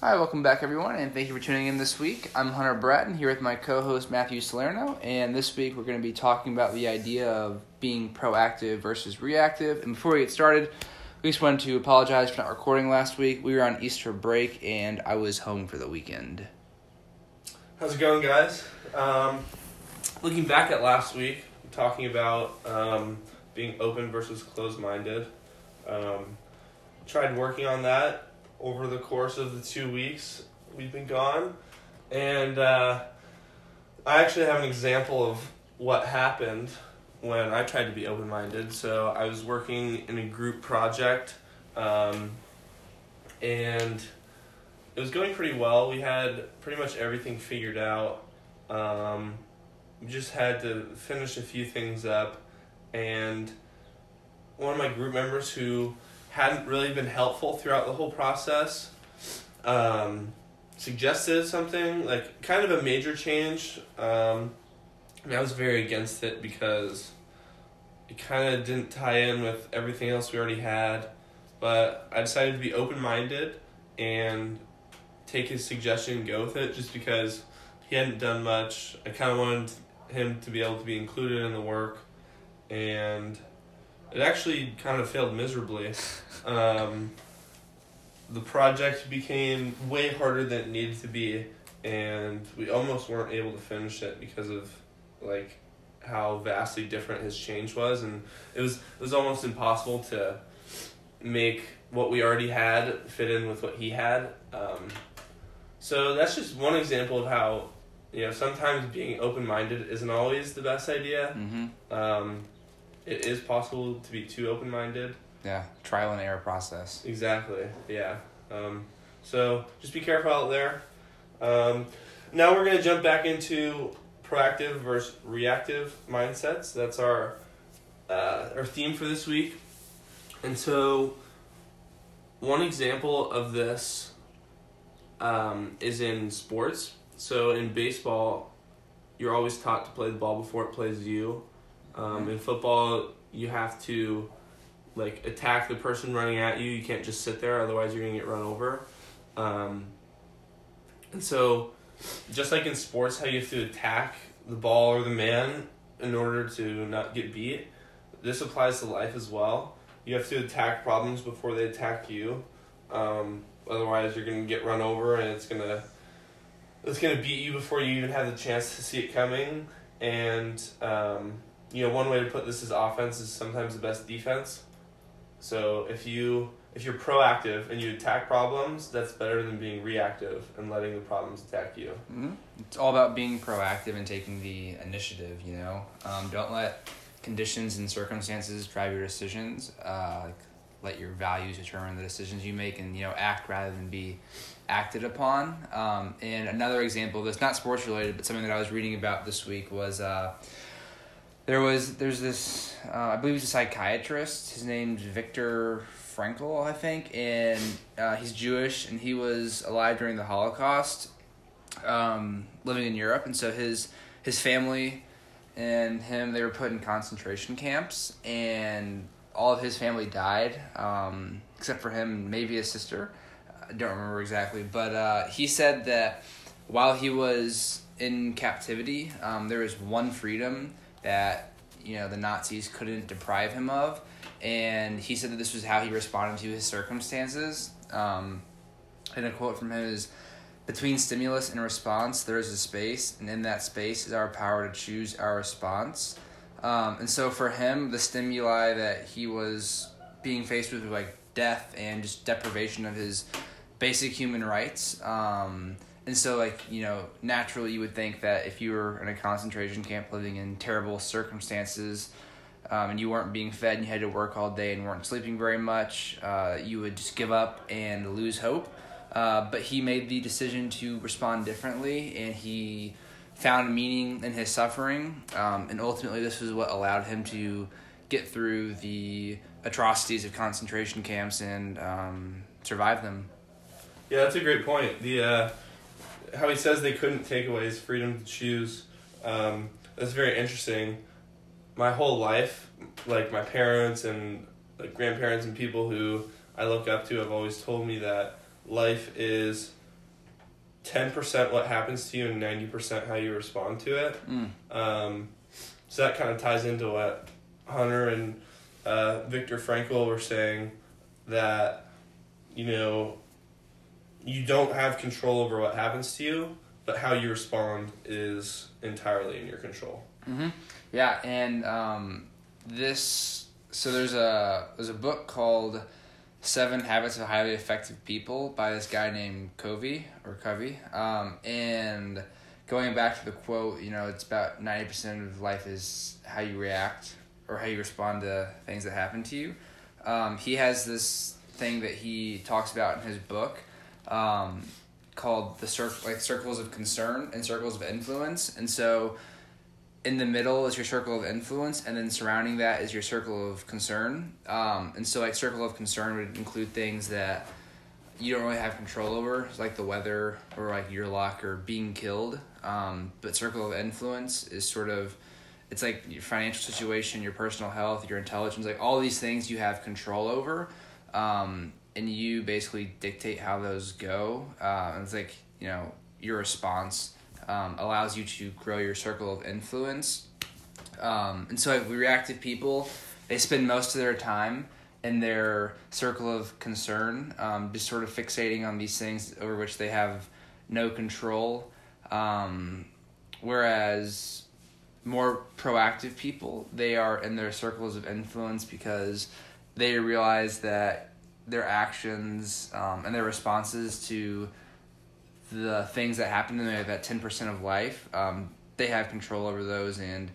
Hi, welcome back, everyone, and thank you for tuning in this week. I'm Hunter Bratton here with my co host Matthew Salerno, and this week we're going to be talking about the idea of being proactive versus reactive. And before we get started, we just wanted to apologize for not recording last week. We were on Easter break, and I was home for the weekend. How's it going, guys? Um, looking back at last week, talking about um, being open versus closed minded. Um, tried working on that over the course of the two weeks we've been gone. And uh, I actually have an example of what happened when I tried to be open minded. So I was working in a group project, um, and it was going pretty well. We had pretty much everything figured out. Um, we just had to finish a few things up, and one of my group members who hadn't really been helpful throughout the whole process. Um, suggested something like kind of a major change. Um, and I was very against it because it kind of didn't tie in with everything else we already had. But I decided to be open minded and take his suggestion and go with it just because he hadn't done much. I kind of wanted him to be able to be included in the work. And it actually kind of failed miserably. Um, the project became way harder than it needed to be, and we almost weren't able to finish it because of like how vastly different his change was, and it was it was almost impossible to make what we already had fit in with what he had. Um, so that's just one example of how you know sometimes being open minded isn't always the best idea. Mm-hmm. Um, it is possible to be too open minded. Yeah, trial and error process. Exactly. Yeah. Um, so just be careful out there. Um, now we're gonna jump back into proactive versus reactive mindsets. That's our uh, our theme for this week. And so, one example of this um, is in sports. So in baseball, you're always taught to play the ball before it plays you. Um, in football, you have to like attack the person running at you. You can't just sit there, otherwise you're gonna get run over. Um, and so, just like in sports, how you have to attack the ball or the man in order to not get beat, this applies to life as well. You have to attack problems before they attack you. Um, otherwise, you're gonna get run over, and it's gonna it's gonna beat you before you even have the chance to see it coming. And um, you know, one way to put this is offense is sometimes the best defense. So if you if you're proactive and you attack problems, that's better than being reactive and letting the problems attack you. Mm-hmm. It's all about being proactive and taking the initiative. You know, um, don't let conditions and circumstances drive your decisions. Uh, let your values determine the decisions you make, and you know, act rather than be acted upon. Um, and another example that's not sports related, but something that I was reading about this week was. Uh, there was there's this uh, I believe he's a psychiatrist. His name's Viktor Frankl, I think, and uh, he's Jewish, and he was alive during the Holocaust, um, living in Europe, and so his his family and him they were put in concentration camps, and all of his family died, um, except for him and maybe his sister. I don't remember exactly, but uh, he said that while he was in captivity, um, there was one freedom that you know the Nazis couldn't deprive him of, and he said that this was how he responded to his circumstances. Um, and a quote from him is, "Between stimulus and response, there is a space, and in that space is our power to choose our response." Um, and so for him, the stimuli that he was being faced with, like death and just deprivation of his basic human rights. Um, and so, like, you know, naturally you would think that if you were in a concentration camp living in terrible circumstances um, and you weren't being fed and you had to work all day and weren't sleeping very much, uh, you would just give up and lose hope. Uh, but he made the decision to respond differently and he found meaning in his suffering. Um, and ultimately, this was what allowed him to get through the atrocities of concentration camps and um, survive them. Yeah, that's a great point. The uh, how he says they couldn't take away his freedom to choose. Um, that's very interesting. My whole life, like my parents and like grandparents and people who I look up to have always told me that life is ten percent what happens to you and ninety percent how you respond to it. Mm. Um, so that kind of ties into what Hunter and uh, Viktor Frankl were saying that you know you don't have control over what happens to you, but how you respond is entirely in your control. Mm-hmm. Yeah, and um, this so there's a there's a book called Seven Habits of Highly Effective People by this guy named Covey or Covey, um, and going back to the quote, you know, it's about ninety percent of life is how you react or how you respond to things that happen to you. Um, he has this thing that he talks about in his book um, called the cir- like circles of concern and circles of influence, and so in the middle is your circle of influence, and then surrounding that is your circle of concern. Um, and so, like, circle of concern would include things that you don't really have control over, like the weather or like your luck or being killed. Um, but circle of influence is sort of it's like your financial situation, your personal health, your intelligence, like all these things you have control over, um, and you basically dictate how those go. Uh, it's like you know your response um, allows you to grow your circle of influence. Um, and so, like, reactive people, they spend most of their time in their circle of concern, um, just sort of fixating on these things over which they have no control. Um, whereas more proactive people, they are in their circles of influence because they realize that their actions um, and their responses to the things that happen to them, that 10% of life, um, they have control over those, and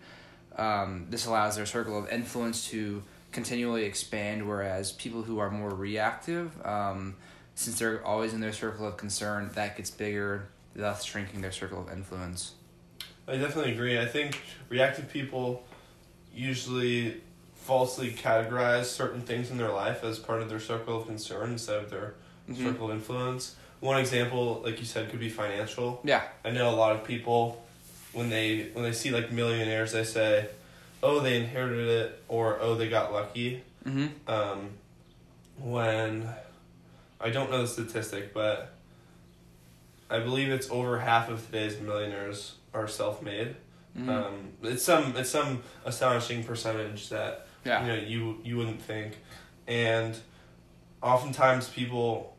um, this allows their circle of influence to continually expand. Whereas people who are more reactive, um, since they're always in their circle of concern, that gets bigger, thus shrinking their circle of influence. I definitely agree. I think reactive people usually falsely categorize certain things in their life as part of their circle of concern instead of their Mhm. circle of influence. One example, like you said, could be financial. Yeah. I know a lot of people when they when they see like millionaires, they say, "Oh, they inherited it," or "Oh, they got lucky." Mm-hmm. Um, when I don't know the statistic, but I believe it's over half of today's millionaires are self-made. mm Um, it's some it's some astonishing percentage that yeah. you know you you wouldn't think, and oftentimes people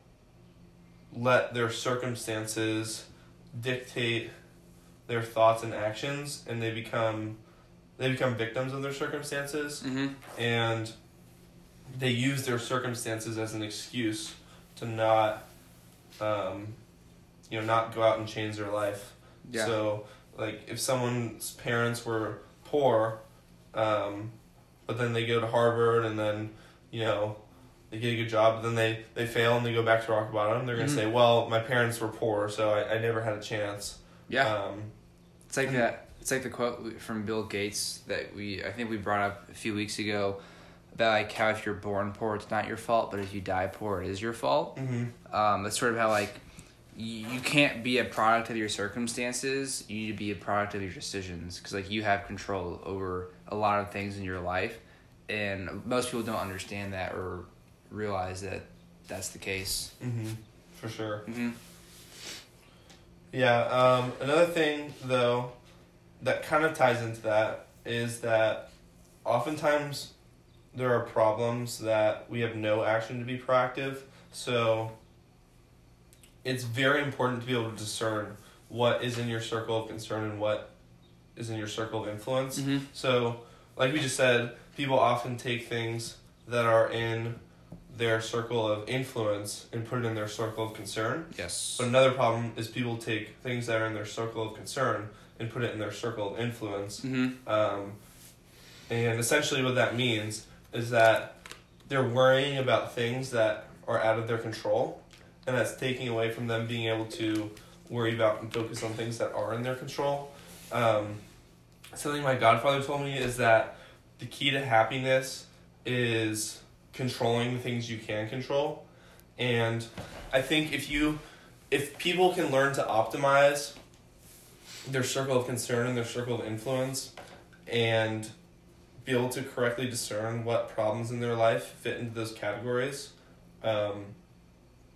let their circumstances dictate their thoughts and actions, and they become they become victims of their circumstances, Mm-hmm. and they use their circumstances as an excuse to not, um, you know, not go out and change their life. Yeah. So, like, if someone's parents were poor, um, but then they go to Harvard and then, you know, they get a good job, but then they, they fail and they go back to rock bottom, they're going to Mhm. say, well, my parents were poor, so I, I never had a chance. yeah. Um, It's like Mhm. that. It's like the quote from Bill Gates that we I think we brought up a few weeks ago about like how if you're born poor, it's not your fault, but if you die poor, it is your fault. mhm. Um, that's sort of how like you, you can't be a product of your circumstances. You need to be a product of your decisions because like you have control over a lot of things in your life, and most people don't understand that or realize that that's the case. Mm-hmm. For sure. Mm-hmm. Yeah. Um, another thing, though, that kind of ties into that is that oftentimes there are problems that we have no action to be proactive. So it's very important to be able to discern what is in your circle of concern and what is in your circle of influence. Mm-hmm. So, like we just said, people often take things that are in their circle of influence and put it in their circle of concern. Yes. But another problem is people take things that are in their circle of concern and put it in their circle of influence. Mm-hmm. Um, and essentially, what that means is that they're worrying about things that are out of their control, and that's taking away from them being able to worry about and focus on things that are in their control. Um, something my godfather told me is that the key to happiness is controlling the things you can control. And I think if you if people can learn to optimize their circle of concern and their circle of influence and be able to correctly discern what problems in their life fit into those categories, um,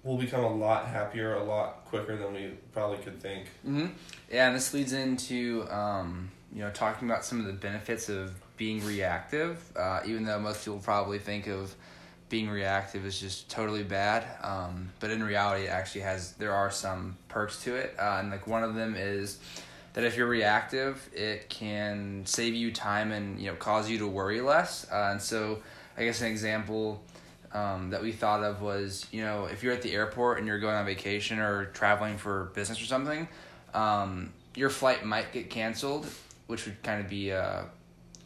we'll become a lot happier a lot quicker than we probably could think. Mm-hmm. Yeah, and this leads into um, you know talking about some of the benefits of being reactive. Uh, even though most people probably think of being reactive as just totally bad, um, but in reality, it actually has there are some perks to it, uh, and like one of them is that if you're reactive, it can save you time and you know cause you to worry less. Uh, and so, I guess an example um, that we thought of was you know if you're at the airport and you're going on vacation or traveling for business or something, um, your flight might get canceled, which would kind of be uh,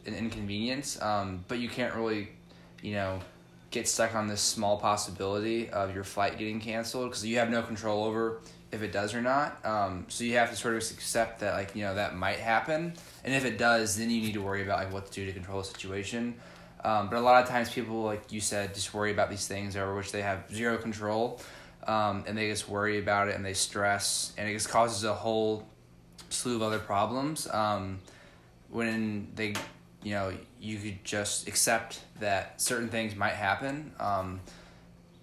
an inconvenience. Um, but you can't really, you know, get stuck on this small possibility of your flight getting canceled because you have no control over if it does or not. Um, so you have to sort of accept that like you know that might happen, and if it does, then you need to worry about like what to do to control the situation. Um, but a lot of times people, like you said, just worry about these things over which they have zero control, um, and they just worry about it and they stress, and it just causes a whole slew of other problems. Um, when they, you know, you could just accept that certain things might happen, um,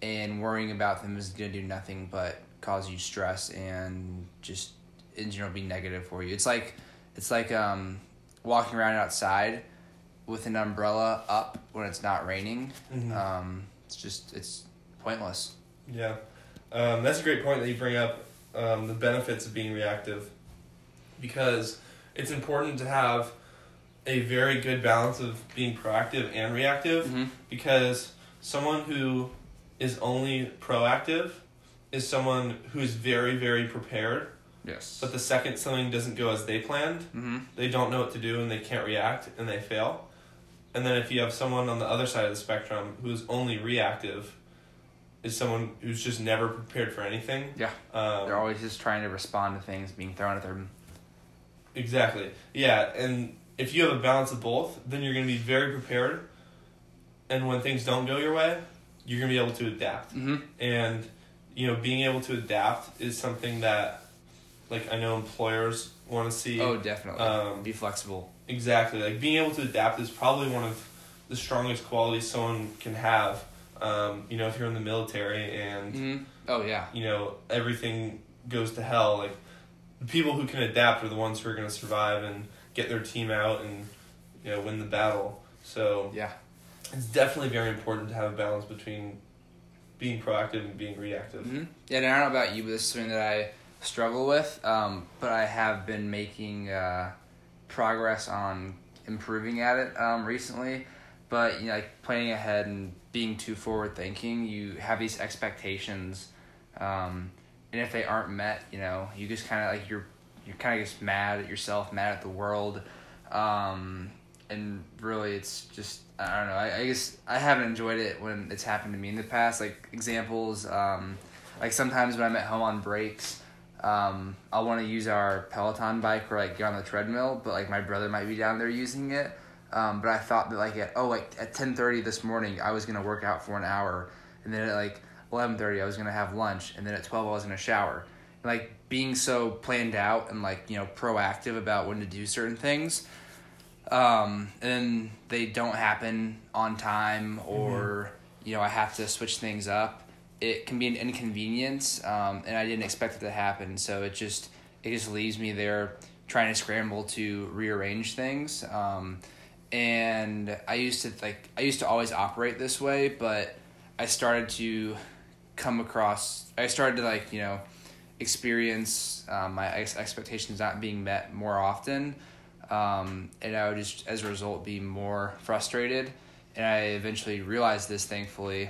and worrying about them is going to do nothing but cause you stress and just in general be negative for you. It's like it's like um, walking around outside with an umbrella up when it's not raining. Mhm. Um, it's just it's pointless. Yeah, um, that's a great point that you bring up. Um, the benefits of being reactive, because it's important to have a very good balance of being proactive and reactive. Mm-hmm. Because someone who is only proactive is someone who's very very prepared. Yes. But the second something doesn't go as they planned, mm-hmm. they don't know what to do and they can't react and they fail. And then if you have someone on the other side of the spectrum who's only reactive, is someone who's just never prepared for anything. Yeah. Um, They're always just trying to respond to things being thrown at them. exactly. Yeah, and if you have a balance of both, then you're going to be very prepared. And when things don't go your way, you're going to be able to adapt. Mm-hmm. And you know, being able to adapt is something that, like, I know employers want to see. Oh, definitely. Um, be flexible. Exactly. Like being able to adapt is probably one of the strongest qualities someone can have. Um, you know, if you're in the military and Mm-hmm. Oh yeah. you know everything goes to hell, like the people who can adapt are the ones who are going to survive and get their team out and you know win the battle. So Yeah. it's definitely very important to have a balance between being proactive and being reactive. Mm-hmm. Yeah, and I don't know about you, but this is something that I struggle with. Um, but I have been making uh, progress on improving at it um, recently. But you know, like planning ahead and being too forward thinking, you have these expectations, um, and if they aren't met, you know, you just kind of like you're you're kind of just mad at yourself, mad at the world, um, and really, it's just I don't know. I, I guess I haven't enjoyed it when it's happened to me in the past. Like examples, um, like sometimes when I'm at home on breaks, um, I'll want to use our Peloton bike or like get on the treadmill, but like my brother might be down there using it. Um, but I thought that like at oh like at ten thirty this morning I was gonna work out for an hour, and then at like eleven thirty I was gonna have lunch, and then at twelve I was gonna shower. Like being so planned out and like you know proactive about when to do certain things, um, and they don't happen on time or you know I have to switch things up. It can be an inconvenience, um, and I didn't expect it to happen. So it just it just leaves me there trying to scramble to rearrange things. Um, and I used to like I used to always operate this way, but I started to come across. I started to like you know experience um, my ex- expectations not being met more often, um, and I would just as a result be more frustrated. And I eventually realized this, thankfully.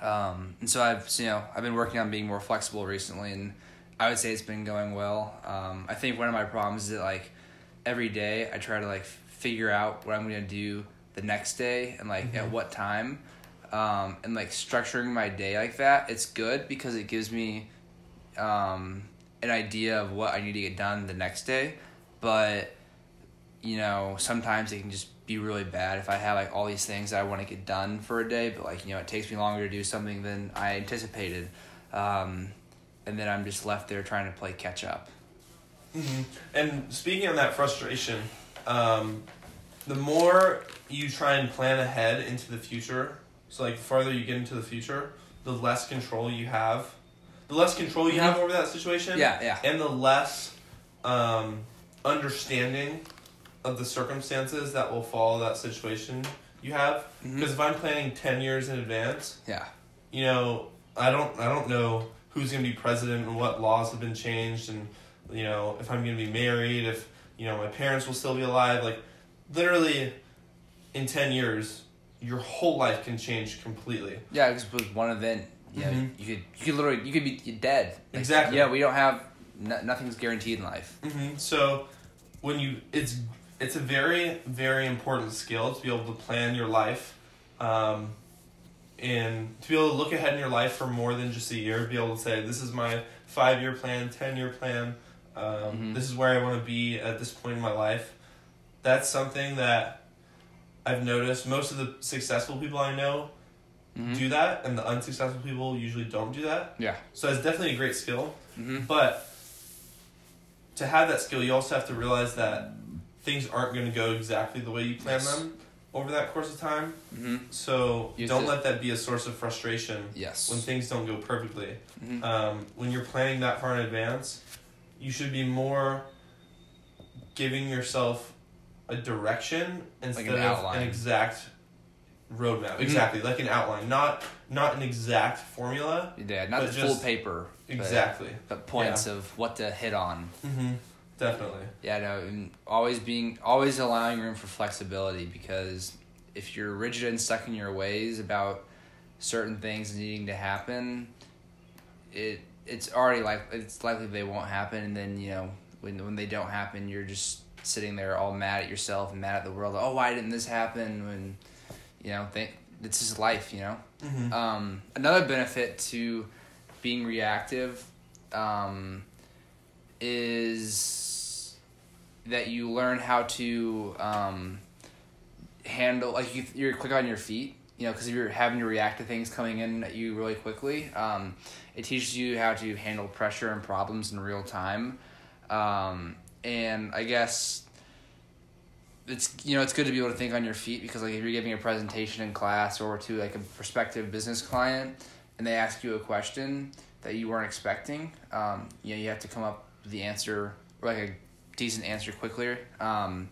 Um, and so I've you know I've been working on being more flexible recently, and I would say it's been going well. Um, I think one of my problems is that like every day I try to like figure out what I'm gonna do the next day and like at Mhm. what time, um, and like structuring my day like that. It's good because it gives me um, an idea of what I need to get done the next day, but you know sometimes it can just be really bad if I have like all these things I want to get done for a day, but like you know it takes me longer to do something than I anticipated, um, and then I'm just left there trying to play catch up. hmm And speaking on that frustration, um, the more you try and plan ahead into the future, so like the farther you get into the future, the less control you have, the less control you have over that situation, Yeah, yeah. and the less um, understanding of the circumstances that will follow that situation you have. Because if I'm planning ten years in advance, Yeah. you know, I don't I don't know who's gonna be president and what laws have been changed and you know if I'm gonna be married, if you know my parents will still be alive. Like literally, in ten years, your whole life can change completely. Yeah, because with one event, know, Mhm. you could you could literally you could be dead. Like, Exactly. Yeah, we don't have no, nothing's guaranteed in life. Mm-hmm. So when you it's it's a very very important skill to be able to plan your life, um, and to be able to look ahead in your life for more than just a year. Be able to say this is my five year plan, ten year plan. Um, Mhm. This is where I want to be at this point in my life. That's something that I've noticed. Most of the successful people I know Mhm. do that, and the unsuccessful people usually don't do that. Yeah. So it's definitely a great skill. Mm-hmm. But to have that skill, you also have to realize that things aren't going to go exactly the way you plan Yes. them over that course of time. Mm-hmm. So You don't let that be a source of frustration Yes. when things don't go perfectly. Mhm. Um, when you're planning that far in advance, you should be more giving yourself a direction instead an of an exact roadmap. Mhm. Exactly, like an outline, not not an exact formula. yeah, not but the full paper. Exactly. But points of what to hit on. Mm-hmm. Definitely. Yeah, no, and always being always allowing room for flexibility because if you're rigid and stuck in your ways about certain things needing to happen, it it's already like it's likely they won't happen, and then you know when when they don't happen, you're just sitting there all mad at yourself and mad at the world. Oh, why didn't this happen? When you know, think it's just life, you know. Mm-hmm. Um, another benefit to being reactive um, is that you learn how to um, handle like you, you're quick on your feet you know because if you're having to react to things coming in at you really quickly um, it teaches you how to handle pressure and problems in real time um, and i guess it's you know it's good to be able to think on your feet because like if you're giving a presentation in class or to like a prospective business client and they ask you a question that you weren't expecting um, you know you have to come up with the answer or like a decent answer quickly um,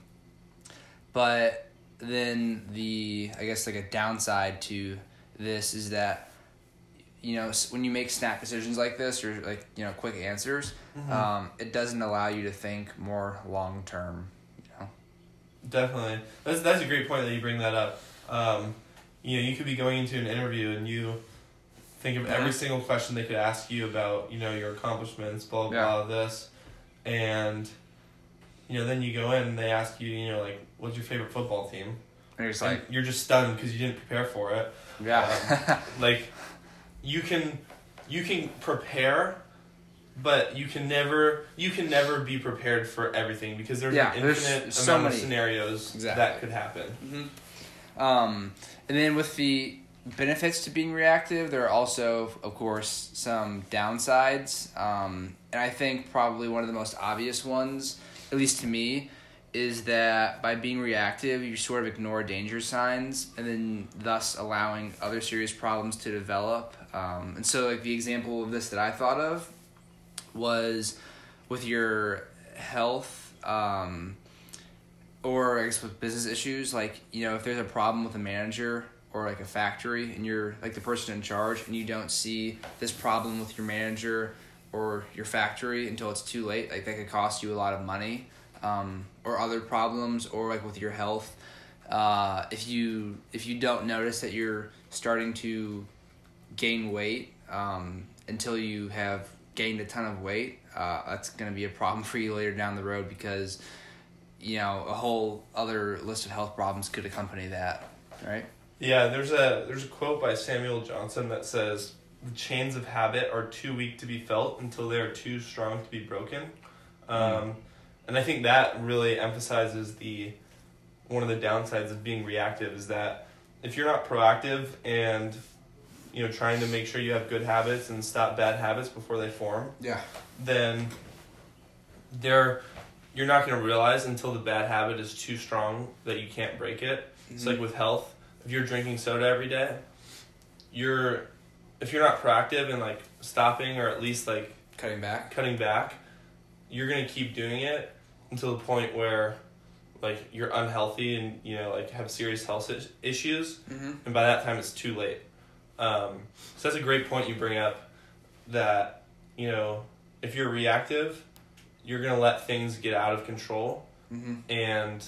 but then the i guess like a downside to this is that you know when you make snap decisions like this or like you know quick answers Mhm. um, it doesn't allow you to think more long term Definitely. That's that's a great point that you bring that up. Um, you know, you could be going into an interview and you think of every Mhm. single question they could ask you about, you know, your accomplishments, blah blah Yeah. blah this, and you know, then you go in and they ask you, you know, like, what's your favorite football team? and you're just And like you're just stunned because you didn't prepare for it. yeah Like, you can you can prepare. But you can never you can never be prepared for everything because there's Yeah, an there's infinite so amount of scenarios Exactly. that could happen. hmm Um, and then with the benefits to being reactive, there are also, of course, some downsides. Um, and I think probably one of the most obvious ones, at least to me, is that by being reactive, you sort of ignore danger signs and then thus allowing other serious problems to develop. Um, and so, like, the example of this that I thought of was with your health. Um, or I guess with business issues, like you know, if there's a problem with a manager or like a factory, and you're like the person in charge, and you don't see this problem with your manager or your factory until it's too late, like that could cost you a lot of money, um, or other problems, or like with your health. Uh, if you if you don't notice that you're starting to gain weight um, until you have gained a ton of weight, uh, that's going to be a problem for you later down the road because you know a whole other list of health problems could accompany that right? Yeah, there's a there's a quote by Samuel Johnson that says the chains of habit are too weak to be felt until they are too strong to be broken, um, and I think that really emphasizes the one of the downsides of being reactive is that if you're not proactive and you know trying to make sure you have good habits and stop bad habits before they form, yeah then they're you're not going to realize until the bad habit is too strong that you can't break it. It's like with health. If you're drinking soda every day, you're if you're not proactive and like stopping or at least like Cutting back. cutting back, you're gonna keep doing it until the point where like you're unhealthy and you know like have serious health issues Mm-hmm. and by that time it's too late. Um, so that's a great point you bring up. That you know, if you're reactive, you're gonna let things get out of control, Mm-hmm. and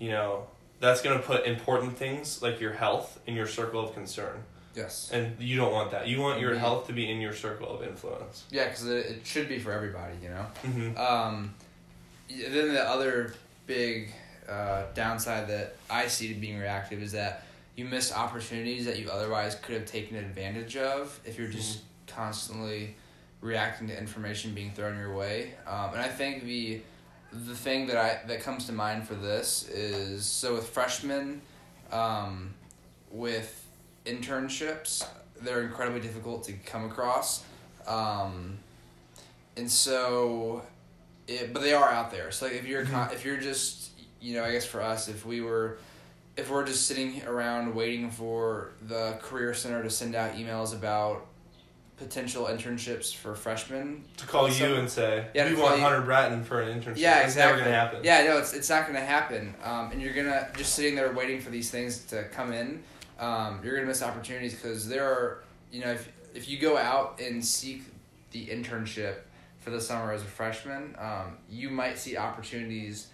you know that's gonna put important things like your health in your circle of concern, Yes. and you don't want that. You want your Mhm. health to be in your circle of influence. Yeah, because it, it should be for everybody, you know. Mm-hmm. Um, then the other big uh, downside that I see to being reactive is that you miss opportunities that you otherwise could have taken advantage of if you're just constantly reacting to information being thrown your way. Um, and I think the the thing that I that comes to mind for this is so with freshmen, um, with internships, they're incredibly difficult to come across. Um, and so it, but they are out there. So like if you're con- if you're just you know I guess for us if we were if we're just sitting around waiting for the career center to send out emails about potential internships for freshmen To call you and say, Yeah, we want Hunter Bratton for an internship. yeah, That's exactly. never gonna happen. Yeah, no, it's it's not gonna happen. Um, and you're gonna just sitting there waiting for these things to come in. Um, you're gonna miss opportunities because there are you know if if you go out and seek the internship for the summer as a freshman, um, you might see opportunities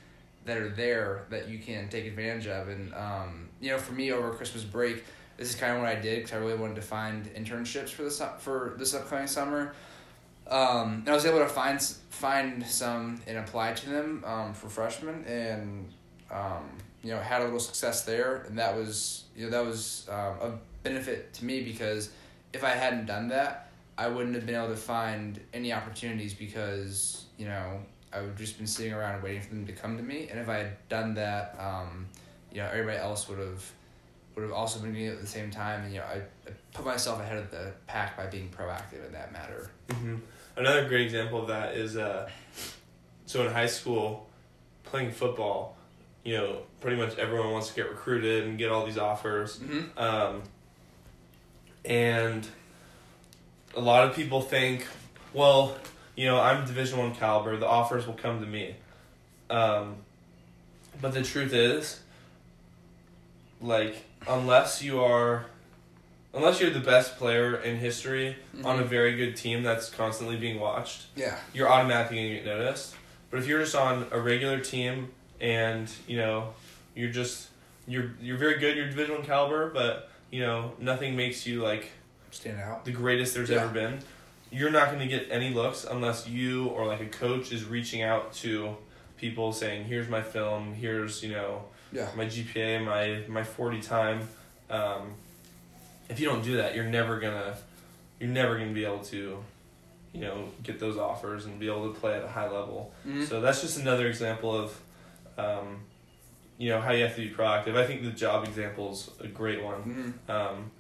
that are there that you can take advantage of. And um, you know, for me over Christmas break, this is kind of what I did because I really wanted to find internships for this for this upcoming summer. Um, and I was able to find find some and apply to them um, for freshmen, and um, you know had a little success there, and that was you know that was um, a benefit to me because if I hadn't done that, I wouldn't have been able to find any opportunities because you know I would just been sitting around waiting for them to come to me, and if I had done that, um, you know everybody else would have would have also been doing it at the same time, and you know I, I put myself ahead of the pack by being proactive in that matter. hmm Another great example of that is uh, so in high school, playing football, you know, pretty much everyone wants to get recruited and get all these offers. Mm-hmm. Um, and a lot of people think, well, you know, I'm Division One caliber. The offers will come to me. Um, but the truth is, like, unless you are, unless you're the best player in history on a very good team that's constantly being watched, yeah. you're automatically gonna get noticed. But if you're just on a regular team and you know you're just you're you're very good, you're Division One caliber, but you know nothing makes you like Stand out. the greatest there's Yeah. ever been. You're not gonna get any looks unless you or like a coach is reaching out to people saying, "Here's my film. Here's you know Yeah. my GPA, my my forty time." Um, if you don't do that, you're never gonna you're never gonna be able to, you know, get those offers and be able to play at a high level. Mm-hmm. So that's just another example of, um, you know, how you have to be proactive. I think the job example is a great one. hmm Um,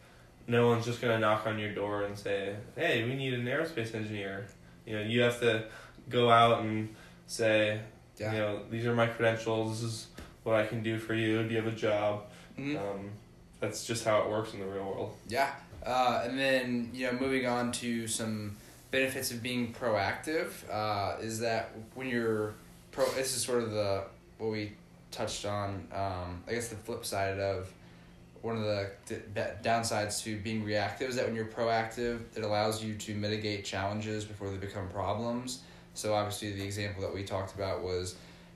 no one's just gonna knock on your door and say, "Hey, we need an aerospace engineer." You know, you have to go out and say, Yeah. you know, these are my credentials. This is what I can do for you. Do you have a job? Mhm. Um, that's just how it works in the real world. Yeah. Uh, and then, you know, moving on to some benefits of being proactive uh, is that when you're pro, this is sort of the what we touched on. Um, I guess the flip side of one of the downsides to being reactive is that when you're proactive, it allows you to mitigate challenges before they become problems. So obviously, the example that we talked about was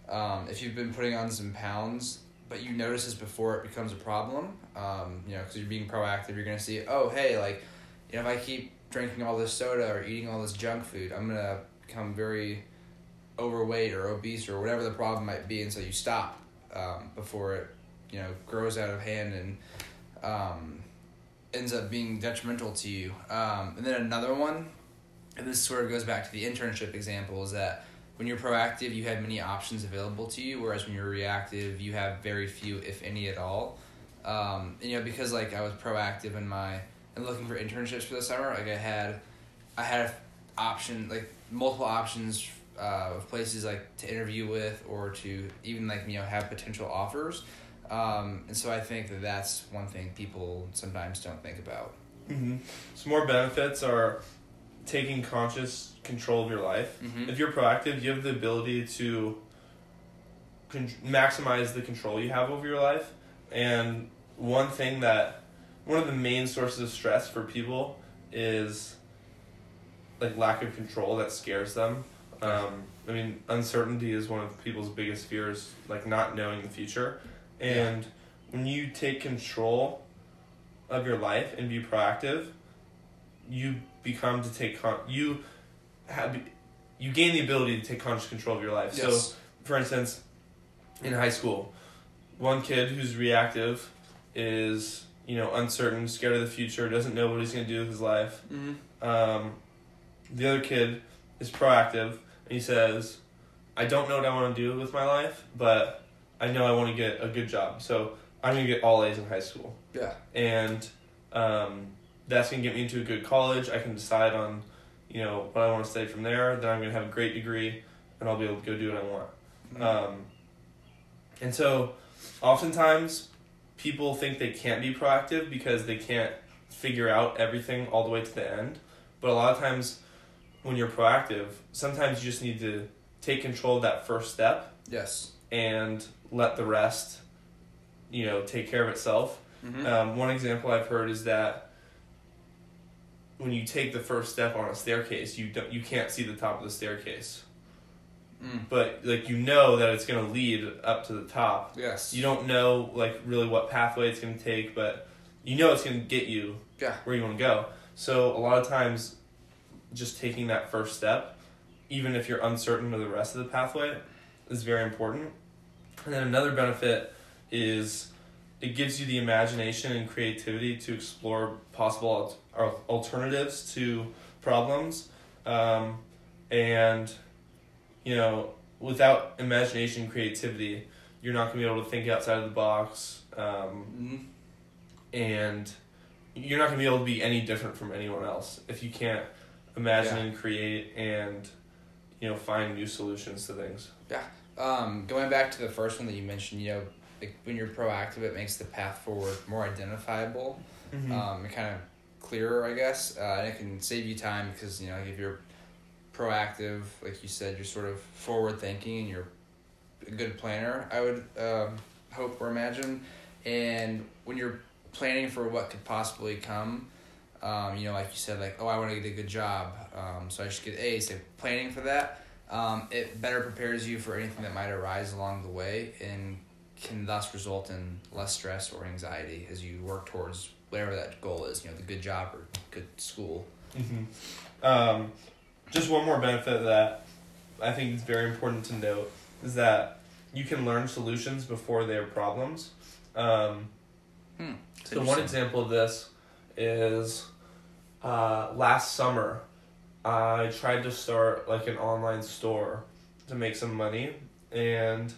um, if you've been putting on some pounds, but you notice this before it becomes a problem. Um, you know, because you're being proactive, you're gonna see, oh, hey, like, you know, if I keep drinking all this soda or eating all this junk food, I'm gonna become very overweight or obese or whatever the problem might be, and so you stop um, before it, you know, grows out of hand and um, ends up being detrimental to you. Um, and then another one, and this sort of goes back to the internship example, is that when you're proactive, you have many options available to you, whereas when you're reactive, you have very few, if any at all. Um, and, you know, because like I was proactive in my and looking for internships for the summer, like I had, I had option like multiple options uh, of places like to interview with or to even like you know have potential offers. Um, and so I think that that's one thing people sometimes don't think about. Mm-hmm. Some more benefits are taking conscious control of your life. Mm-hmm. If you're proactive, you have the ability to con- maximize the control you have over your life. And one thing that, one of the main sources of stress for people is like lack of control that scares them. Um, I mean, uncertainty is one of people's biggest fears, like not knowing the future. And when you take control of your life and be proactive, you become to take con- you have you gain the ability to take conscious control of your life. Yes. So, for instance, in high school, one kid who's reactive is you know uncertain, scared of the future, doesn't know what he's going to do with his life. mm-hmm. Um, the other kid is proactive and he says, I don't know what I want to do with my life, but I know I want to get a good job. So I'm going to get all A's in high school. Yeah. And um, that's going to get me into a good college. I can decide on, you know, what I want to study from there. Then I'm going to have a great degree and I'll be able to go do what I want. Mm-hmm. Um, and so, oftentimes, people think they can't be proactive because they can't figure out everything all the way to the end. But a lot of times, when you're proactive, sometimes you just need to take control of that first step yes. And let the rest, you know, take care of itself. Mm-hmm. Um, one example I've heard is that when you take the first step on a staircase, you don't, you can't see the top of the staircase, mm. but like you know that it's going to lead up to the top. Yes. You don't know like really what pathway it's going to take, but you know it's going to get you Yeah. where you want to go. So a lot of times, just taking that first step, even if you're uncertain of the rest of the pathway, is very important. And then another benefit is it gives you the imagination and creativity to explore possible al- al- alternatives to problems. Um, and, you know, without imagination and creativity, you're not going to be able to think outside of the box. Um, Mm-hmm. and you're not going to be able to be any different from anyone else if you can't imagine Yeah. and create and, you know, find new solutions to things. Um, going back to the first one that you mentioned, you know, like when you're proactive, it makes the path forward more identifiable. Mm-hmm. um, and kind of clearer, I guess. Uh, and it can save you time because you know like if you're proactive, like you said, you're sort of forward thinking and you're a good planner. I would um, hope or imagine, and when you're planning for what could possibly come. Um, you know, like you said, like, oh, I want to get a good job, um, so I should get A's. So planning for that, um, it better prepares you for anything that might arise along the way, and can thus result in less stress or anxiety as you work towards whatever that goal is. You know, the good job or good school. Mm-hmm. Um, just one more benefit that I think is very important to note is that you can learn solutions before they are problems. Um, Hmm. so one example of this is uh, last summer I tried to start like an online store to make some money and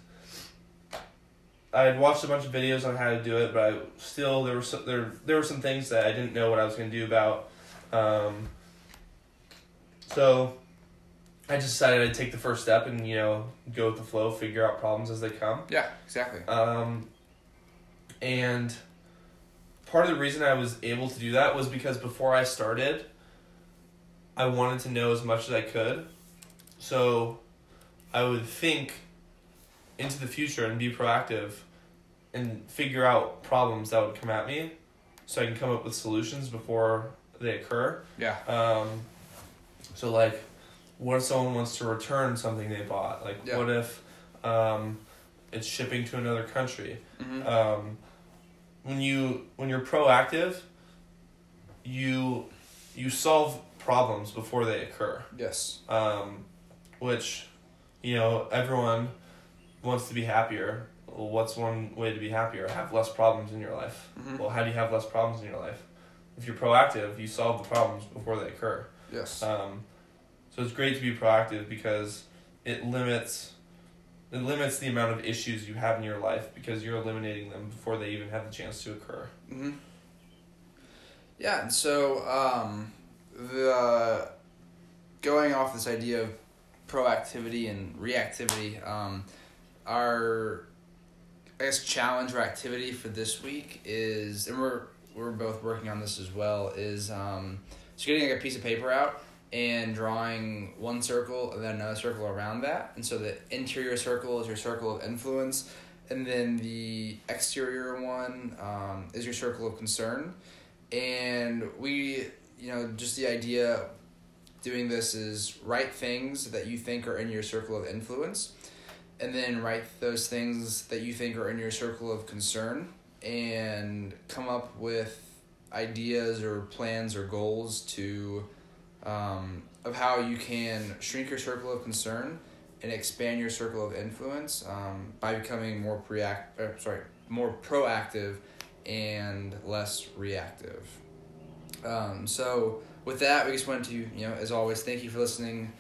I had watched a bunch of videos on how to do it, but I still there were so, there there were some things that I didn't know what I was going to do about. Um, so I just decided I'd take the first step and you know go with the flow, figure out problems as they come. Yeah, exactly. Um, and part of the reason I was able to do that was because before I started, I wanted to know as much as I could. So I would think into the future and be proactive and figure out problems that would come at me so I can come up with solutions before they occur. Yeah. Um, so like, what if someone wants to return something they bought? Like, Yeah. what if um, it's shipping to another country? Mm-hmm. Um, when you when you're proactive, you you solve problems before they occur. yes. Um, which, you know, everyone wants to be happier. Well, what's one way to be happier? Have less problems in your life. Mhm. Well, how do you have less problems in your life? If you're proactive, you solve the problems before they occur. Yes. Um, so it's great to be proactive because it limits it limits the amount of issues you have in your life because you're eliminating them before they even have the chance to occur. Mm-hmm. Yeah, and so um, the going off this idea of proactivity and reactivity, um, our I guess challenge or activity for this week is, and we're we're both working on this as well is um, just getting like a piece of paper out and drawing one circle and then another circle around that. And so the interior circle is your circle of influence, and then the exterior one um, is your circle of concern. And we, you know, just the idea doing this is write things that you think are in your circle of influence, and then write those things that you think are in your circle of concern, and come up with ideas or plans or goals to um, of how you can shrink your circle of concern and expand your circle of influence um, by becoming more preact sorry more proactive and less reactive. Um, so with that, we just wanted to you know as always thank you for listening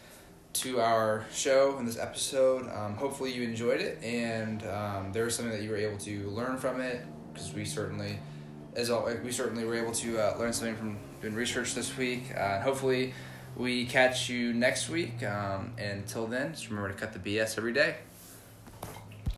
to our show in this episode. Um, hopefully you enjoyed it and um, there was something that you were able to learn from it because we certainly as always, we certainly were able to uh, learn something from doing research this week. Uh, hopefully, we catch you next week. Um, and until then, just remember to cut the BS every day.